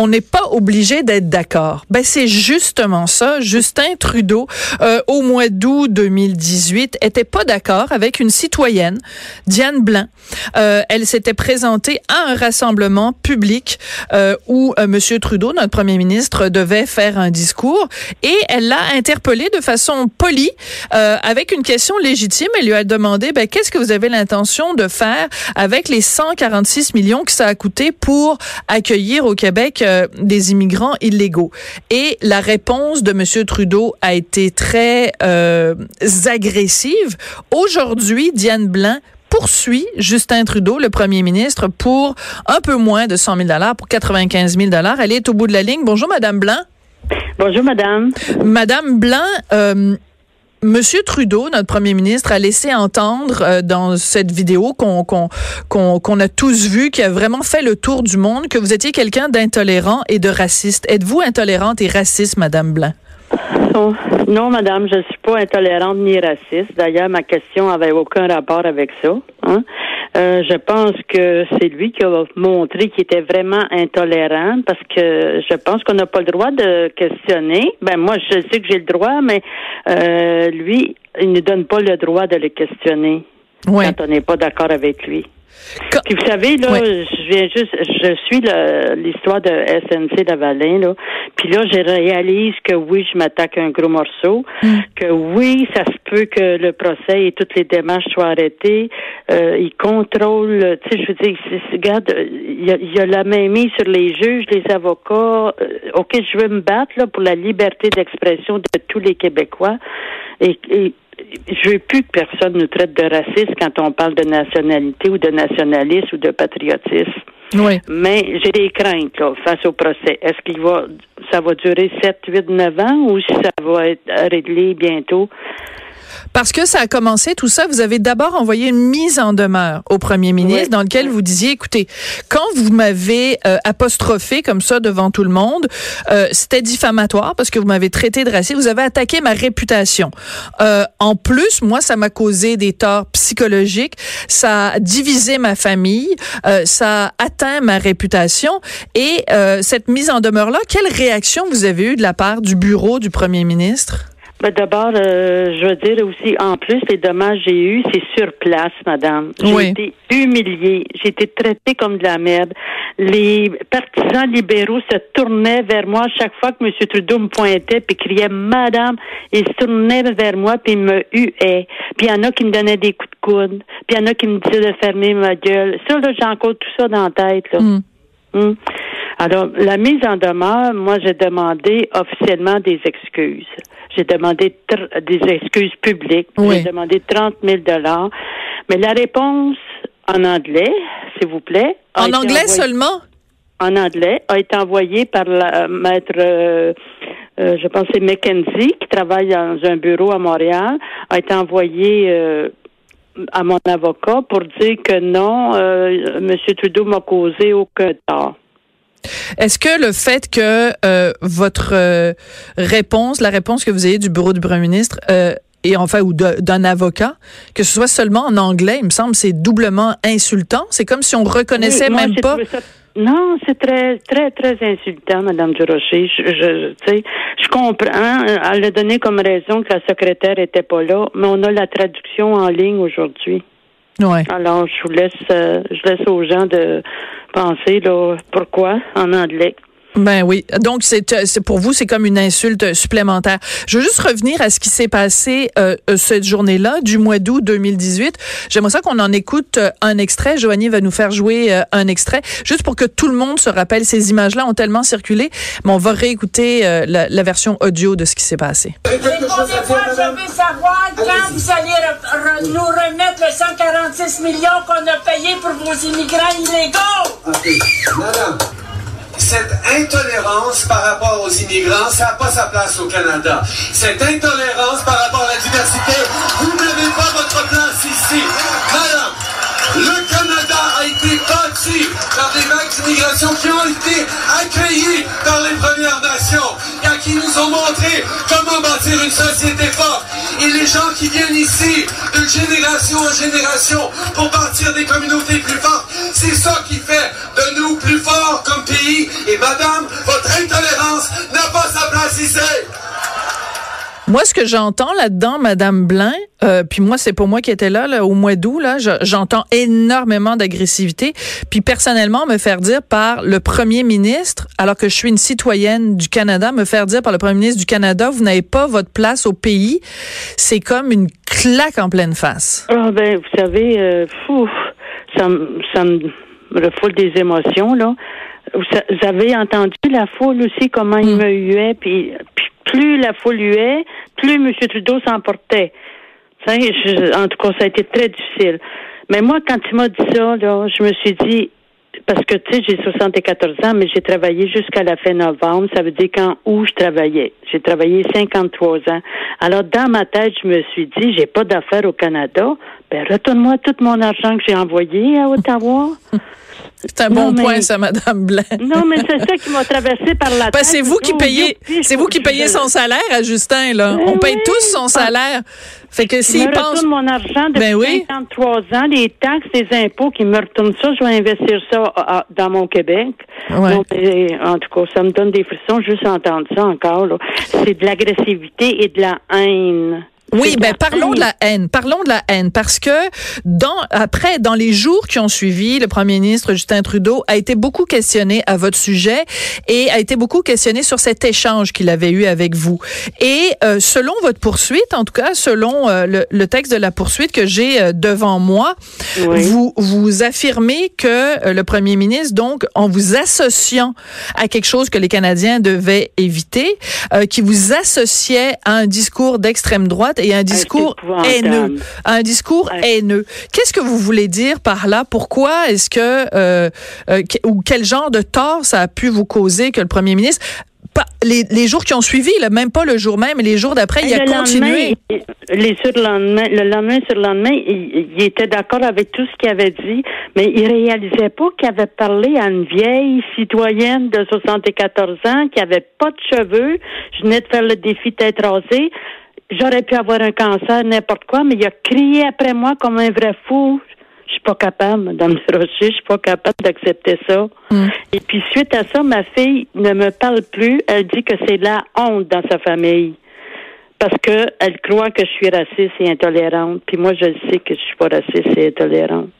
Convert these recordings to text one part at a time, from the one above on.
on n'est pas obligé d'être d'accord. Ben c'est justement ça. Justin Trudeau, euh, au mois d'août 2018, était pas d'accord avec une citoyenne, Diane Blanc. Euh, elle s'était présentée à un rassemblement public euh, où euh, Monsieur Trudeau, notre premier ministre, devait faire un discours et elle l'a interpellé de façon polie euh, avec une question légitime. Elle lui a demandé ben, qu'est-ce que vous avez l'intention de faire avec les 146 millions que ça a coûté pour accueillir au Québec euh, des immigrants illégaux. Et la réponse de M. Trudeau a été très euh, agressive. Aujourd'hui, Diane Blanc poursuit Justin Trudeau, le premier ministre, pour un peu moins de 100 000 pour 95 000 Elle est au bout de la ligne. Bonjour, Madame Blanc. Bonjour, Madame. Madame Blanc, euh, Monsieur Trudeau, notre premier ministre, a laissé entendre euh, dans cette vidéo qu'on qu'on a tous vu, qui a vraiment fait le tour du monde, que vous étiez quelqu'un d'intolérant et de raciste. Êtes-vous intolérante et raciste, Madame Blanc? Non, madame, je ne suis pas intolérante ni raciste. D'ailleurs, ma question avait aucun rapport avec ça. Hein. Euh, je pense que c'est lui qui a montré qu'il était vraiment intolérant parce que je pense qu'on n'a pas le droit de questionner. Ben moi, je sais que j'ai le droit, mais euh, lui, il ne donne pas le droit de le questionner quand on n'est pas d'accord avec lui. Puis vous savez, là, je viens juste, je suis l'histoire de SNC Lavalin, là. Puis là, je réalise que oui, je m'attaque un gros morceau, mm. que oui, ça se peut que le procès et toutes les démarches soient arrêtées. Euh, il contrôle, tu sais, je veux dire, regarde, il y, a, la main mise sur les juges, les avocats. Euh, ok, je veux me battre là pour la liberté d'expression de tous les Québécois. et je veux plus que personne nous traite de raciste quand on parle de nationalité ou de nationalisme ou de patriotisme. Oui. Mais j'ai des craintes là, face au procès. Est-ce qu'il va ça va durer 7, 8, 9 ans ou si ça va être réglé bientôt? Parce que ça a commencé tout ça, vous avez d'abord envoyé une mise en demeure au premier ministre dans lequel vous disiez, écoutez, quand vous m'avez euh, apostrophé comme ça devant tout le monde, euh, c'était diffamatoire parce que vous m'avez traité de raciste, vous avez attaqué ma réputation. Euh, en plus, moi, ça m'a causé des torts psychologiques, ça a divisé ma famille, ça a atteint ma réputation. Et cette mise en demeure-là, quelle réaction vous avez eue de la part du bureau du premier ministre? Ben D'abord, euh, je veux dire aussi, en plus, les dommages que j'ai eus, c'est sur place, madame. J'ai été humiliée. J'ai été traitée comme de la merde. Les partisans libéraux se tournaient vers moi chaque fois que M. Trudeau me pointait puis criait Madame. Ils se tournaient vers moi puis ils me huaient. Puis il y en a qui me donnaient des coups de coude. Puis il y en a qui me disaient de fermer ma gueule. Ça, là, j'ai encore tout ça dans la tête, là. Mm. Mm. Alors, la mise en demeure, moi, j'ai demandé officiellement des excuses. J'ai demandé des excuses publiques. J'ai demandé 30 000 dollars. Mais la réponse en anglais, s'il vous plaît. En anglais seulement? En anglais, a été envoyée par la maître, euh, euh, je pense c'est Mackenzie, qui travaille dans un bureau à Montréal, a été envoyée euh, à mon avocat pour dire que non, M. Trudeau m'a causé aucun tort. Est-ce que le fait que euh, votre euh, réponse, la réponse que vous ayez du bureau du premier ministre, euh, et enfin ou d'un avocat, que ce soit seulement en anglais, il me semble, c'est doublement insultant. C'est comme si on reconnaissait même pas. Non, c'est très, très, très insultant, Madame Durocher. Je, je comprends. Elle a donné comme raison que la secrétaire était pas là, mais on a la traduction en ligne aujourd'hui. Ouais. Alors, je vous laisse, je laisse aux gens de penser là, pourquoi en anglais. Ben oui. Donc, c'est pour vous, c'est comme une insulte supplémentaire. Je veux juste revenir à ce qui s'est passé euh, euh, cette journée-là, du mois d'août 2018. J'aimerais ça qu'on en écoute euh, un extrait. Joanie va nous faire jouer un extrait, juste pour que tout le monde se rappelle. Ces images-là ont tellement circulé, mais on va réécouter la, la, version audio de ce qui s'est passé. je veux savoir quand vous allez nous remettre les 146 millions qu'on a payés pour vos immigrants illégaux. Madame cette intolérance par rapport aux immigrants, ça n'a pas sa place au Canada. Cette intolérance par rapport à la diversité, vous n'avez pas votre place ici. Le Canada a été bâti par des vagues d'immigration qui ont été accueillies par les Premières Nations et qui nous ont montré comment bâtir une société forte. Et les gens qui viennent ici de génération en génération pour bâtir des communautés plus fortes, c'est ça qui fait de nous plus forts comme pays. Et madame, votre intolérance n'a pas sa place ici. Moi, ce que j'entends là-dedans, Madame Blain, euh, puis moi, c'est pour moi qui était là, là au mois d'août, là, j'entends énormément d'agressivité. Puis personnellement, me faire dire par le Premier ministre, alors que je suis une citoyenne du Canada, me faire dire par le Premier ministre du Canada, vous n'avez pas votre place au pays, c'est comme une claque en pleine face. Ah ben, vous savez, euh, fou, ça, ça me refoule des émotions là. Vous avez entendu la foule aussi comment il mm. me huait, puis, puis plus la foule huait, plus M. Trudeau s'emportait. En tout cas, ça a été très difficile. Mais moi, quand il m'a dit ça, là, je me suis dit, parce que, tu sais, j'ai 74 ans, mais j'ai travaillé jusqu'à la fin novembre. Ça veut dire qu'en août, je travaillais. J'ai travaillé 53 ans. Alors, dans ma tête, je me suis dit, j'ai pas d'affaires au Canada. Ben, retourne-moi tout mon argent que j'ai envoyé à Ottawa. C'est un bon point, ça, Madame Blanc. Non, mais c'est ça qui m'a traversé par la tête. c'est vous qui payez, c'est vous qui payez son salaire à Justin, là. Ben On paye tous son salaire. Fait que s'il pense. mon argent depuis ben 53 ans, les taxes, les impôts qui me retournent ça, je vais investir ça dans mon Québec. en tout cas, ça me donne des frissons juste entendre ça encore, C'est de l'agressivité et de la haine. Oui, ben parlons de la haine. Parlons de la haine parce que dans après dans les jours qui ont suivi, le premier ministre Justin Trudeau a été beaucoup questionné à votre sujet et a été beaucoup questionné sur cet échange qu'il avait eu avec vous. Et euh, selon votre poursuite, en tout cas selon euh, le, texte de la poursuite que j'ai euh, devant moi, vous vous affirmez que le premier ministre donc en vous associant à quelque chose que les Canadiens devaient éviter, qui vous associait à un discours d'extrême droite et un discours haineux. Un discours haineux. Qu'est-ce que vous voulez dire par là? Pourquoi est-ce que, euh, euh, ou quel genre de tort ça a pu vous causer que le premier ministre les, les, jours qui ont suivi, là, même pas le jour même, mais les jours d'après, il a continué? les surlendemain, le lendemain sur le lendemain, il, il était d'accord avec tout ce qu'il avait dit, mais il réalisait pas qu'il avait parlé à une vieille citoyenne de 74 ans qui avait pas de cheveux. Je venais de faire le défi tête rasée. J'aurais pu avoir un cancer, n'importe quoi, mais il a crié après moi comme un vrai fou. Je suis pas capable, Madame Rocher, je suis pas capable d'accepter ça. Mm. Et puis suite à ça, ma fille ne me parle plus. Elle dit que c'est la honte dans sa famille parce que elle croit que je suis raciste et intolérante. Puis moi, je sais que je suis pas raciste et intolérante.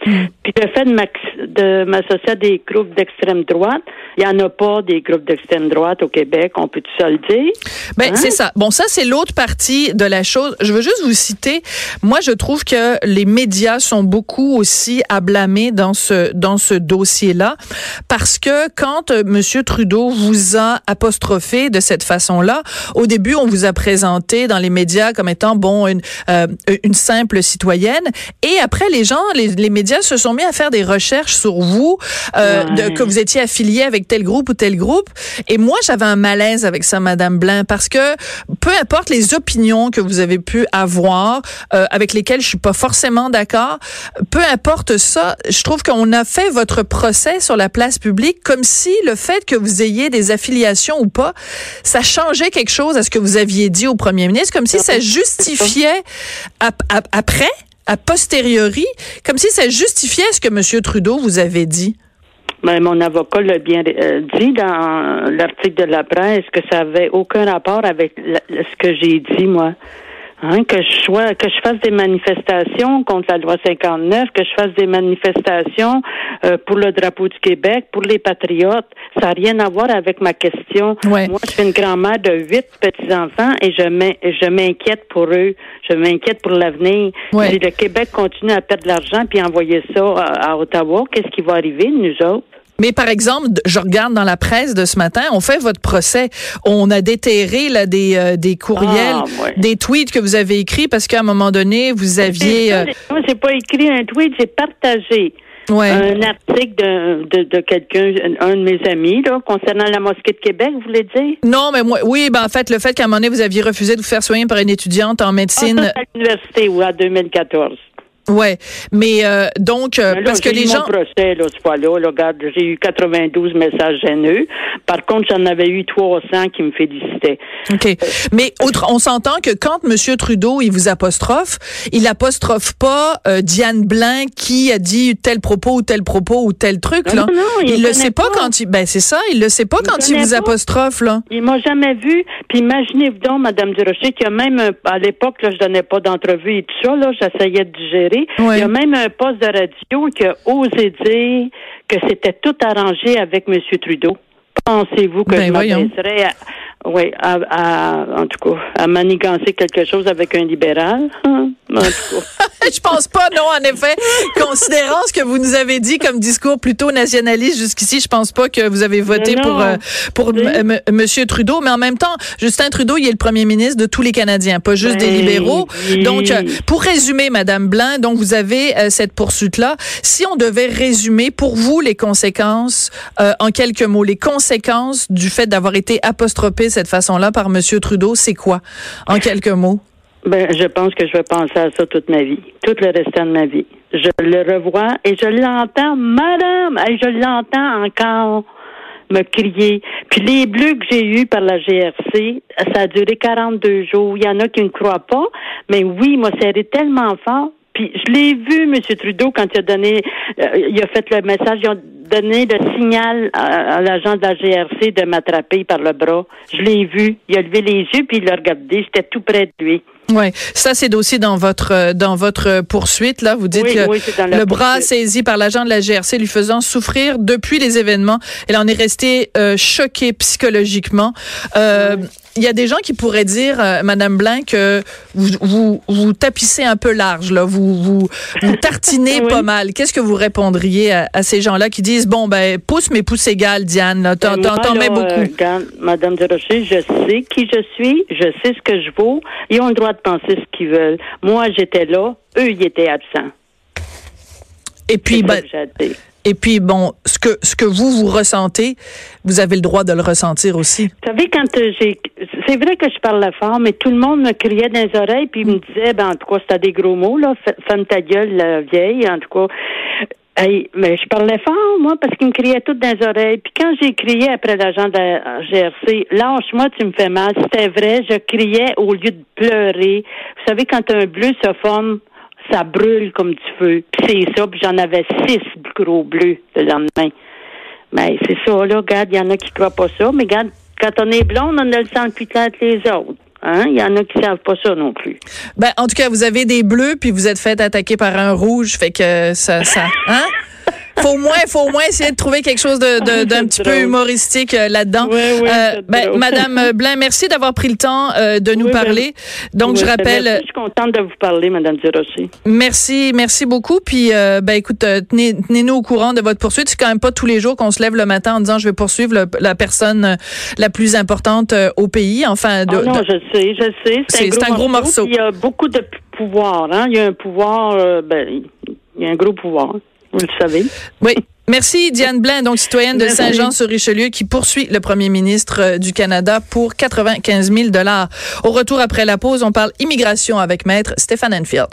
Puis le fait de m'associer à des groupes d'extrême droite, il n'y en a pas des groupes d'extrême droite au Québec, on peut tout ça le dire. Ben, hein? c'est ça. Bon, ça, c'est l'autre partie de la chose. Je veux juste vous citer. Moi, je trouve que les médias sont beaucoup aussi à blâmer dans ce, dans ce dossier-là. Parce que quand euh, M. Trudeau vous a apostrophé de cette façon-là, au début, on vous a présenté dans les médias comme étant, bon, une, euh, une simple citoyenne. Et après, les gens, les, les médias se sont mis à faire des recherches sur vous, euh, de, que vous étiez affilié avec tel groupe ou tel groupe. Et moi, j'avais un malaise avec ça, Madame Blanc, parce que peu importe les opinions que vous avez pu avoir, euh, avec lesquelles je suis pas forcément d'accord, peu importe ça, je trouve qu'on a fait votre procès sur la place publique comme si le fait que vous ayez des affiliations ou pas, ça changeait quelque chose à ce que vous aviez dit au premier ministre, comme si ça justifiait après, a posteriori, comme si ça justifiait ce que M. Trudeau vous avait dit. Ben, mon avocat l'a bien euh, dit dans l'article de la presse que ça avait aucun rapport avec ce que j'ai dit, moi. Hein, que je sois, que je fasse des manifestations contre la loi 59, que je fasse des manifestations euh, pour le drapeau du Québec, pour les patriotes, ça n'a rien à voir avec ma question. Moi, je suis une grand-mère de huit petits-enfants et je m'inquiète pour eux. Je m'inquiète pour l'avenir. Si le Québec continue à perdre de l'argent puis envoyer ça à, à Ottawa, qu'est-ce qui va arriver, nous autres? Mais par exemple, je regarde dans la presse de ce matin, on fait votre procès. On a déterré là des, euh, des courriels, ah, des tweets que vous avez écrits parce qu'à un moment donné, vous aviez. Euh... J'ai pas écrit un tweet, j'ai partagé. Ouais. un article de, de, de quelqu'un, un de mes amis, là, concernant la mosquée de Québec, vous voulez dire? Non, mais moi, oui, ben en fait, le fait qu'à un moment donné, vous aviez refusé de vous faire soigner par une étudiante en Ah, médecine, ça, c'est à l'université, ou en 2014. Ouais. Mais euh, donc, euh, Mais là, parce que les eu gens, mon procès, là, ce fois-là. là, regarde, j'ai eu 92 messages haineux. Par contre, j'en avais eu 300 qui me félicitaient. ok. Mais autre, on s'entend que quand Monsieur Trudeau il vous apostrophe, il apostrophe pas euh, Diane Blain qui a dit tel propos ou tel propos ou tel truc Non, là. non, non, il il le sait pas, pas. quand il, ben c'est ça, il le sait pas Il quand il vous pas. apostrophe là. Il m'a jamais vu. Puis imaginez-vous donc, Madame Durocher, qu'il y a même, un- à l'époque, là, je donnais pas d'entrevue et tout ça, là, j'essayais de digérer. Il y a même un poste de radio qui a osé dire que c'était tout arrangé avec M. Trudeau. Pensez-vous que Ben, je m'adresserais à, oui, à, à- en tout cas, à manigancer quelque chose avec un libéral? hein? En tout cas. Je pense pas, non, en effet. Considérant ce que vous nous avez dit comme discours plutôt nationaliste jusqu'ici, je pense pas que vous avez voté Non, pour, euh, pour Oui. m- Monsieur Trudeau. Mais en même temps, Justin Trudeau, il est le premier ministre de tous les Canadiens, pas juste des Ben, libéraux. oui. Donc, euh, pour résumer, Madame Blanc, donc vous avez euh, cette poursuite-là. Si on devait résumer pour vous les conséquences, euh, en quelques mots, les conséquences du fait d'avoir été apostrophé de cette façon-là par Monsieur Trudeau, c'est quoi? En quelques mots? Ben, je pense que je vais penser à ça toute ma vie, tout le restant de ma vie. Je le revois et je l'entends, madame, et je l'entends encore me crier. Puis les bleus que j'ai eus par la GRC, ça a duré 42 jours. Il y en a qui ne croient pas, mais oui, m'a serré tellement fort. Puis je l'ai vu, M. Trudeau, quand il a donné, euh, il a fait le message, donné le signal à, à l'agent de la GRC de m'attraper par le bras. Je l'ai vu. Il a levé les yeux puis il l'a regardé. J'étais tout près de lui. Ouais, ça c'est aussi dans votre euh, dans votre poursuite là. Vous dites Oui, que oui, le bras poursuite. saisi par l'agent de la GRC lui faisant souffrir depuis les événements. Elle en est restée euh, choquée psychologiquement. Euh, Il y a des gens qui pourraient dire, euh, Madame Blanc, que vous, vous vous tapissez un peu large là, vous vous, vous tartinez Oui. pas mal. Qu'est-ce que vous répondriez à, à ces gens-là qui disent bon ben pouce mais pouce égal, Diane, t'en Ben, mets beaucoup. euh, Madame de Rocher, je sais qui je suis, je sais ce que je vaux. Ils ont le droit de penser ce qu'ils veulent. Moi, j'étais là, eux, ils étaient absents. Et puis ben, et puis bon, ce que ce que vous vous ressentez, vous avez le droit de le ressentir aussi. Vous savez, quand euh, j'ai. C'est vrai que je parlais fort, mais tout le monde me criait dans les oreilles, puis il me disait, ben, en tout cas, c'était des gros mots, là. Ferme ta gueule, la vieille, en tout cas. Hey, mais je parlais fort, moi, parce qu'ils me criaient toutes dans les oreilles. Puis quand j'ai crié après l'agent de la GRC, lâche-moi, tu me fais mal. C'était vrai, je criais au lieu de pleurer. Vous savez, quand un bleu se forme, ça brûle comme du feu. Puis c'est ça, puis j'en avais six gros bleus le lendemain. Mais c'est ça, là, regarde, il y en a qui croient pas ça, mais regarde, quand on est blonde, on a le sang plus clair que les autres. Hein? Il y en a qui savent pas ça non plus. Ben, en tout cas, vous avez des bleus, puis vous êtes fait attaquer par un rouge, fait que ça, ça, hein? Faut au moins, faut au moins essayer de trouver quelque chose de, de- d'un C'est petit peu humoristique euh, là-dedans. Oui, oui, c'est ben. Madame Blain, merci d'avoir pris le temps euh, de nous Oui, ben, parler. Donc, je rappelle, merci, Je suis contente de vous parler, Madame Durocher. merci, merci beaucoup. Puis, euh, ben, écoute, euh, tenez, tenez-nous au courant de votre poursuite. C'est quand même pas tous les jours qu'on se lève le matin en disant je vais poursuivre le- la personne euh, la plus importante euh, au pays. Enfin, de- Ah non, de- je sais, je sais. C'est- un gros morceau. puis Il y a beaucoup de pouvoir. Hein? Il y a un pouvoir, euh, ben, il y a un gros pouvoir. Vous le savez. Oui. Merci Diane Blain, donc citoyenne de. Saint-Jean-sur-Richelieu, qui poursuit le premier ministre euh, du Canada pour 95 000 dollars. Au retour après la pause, on parle immigration avec maître Stéphane Enfield.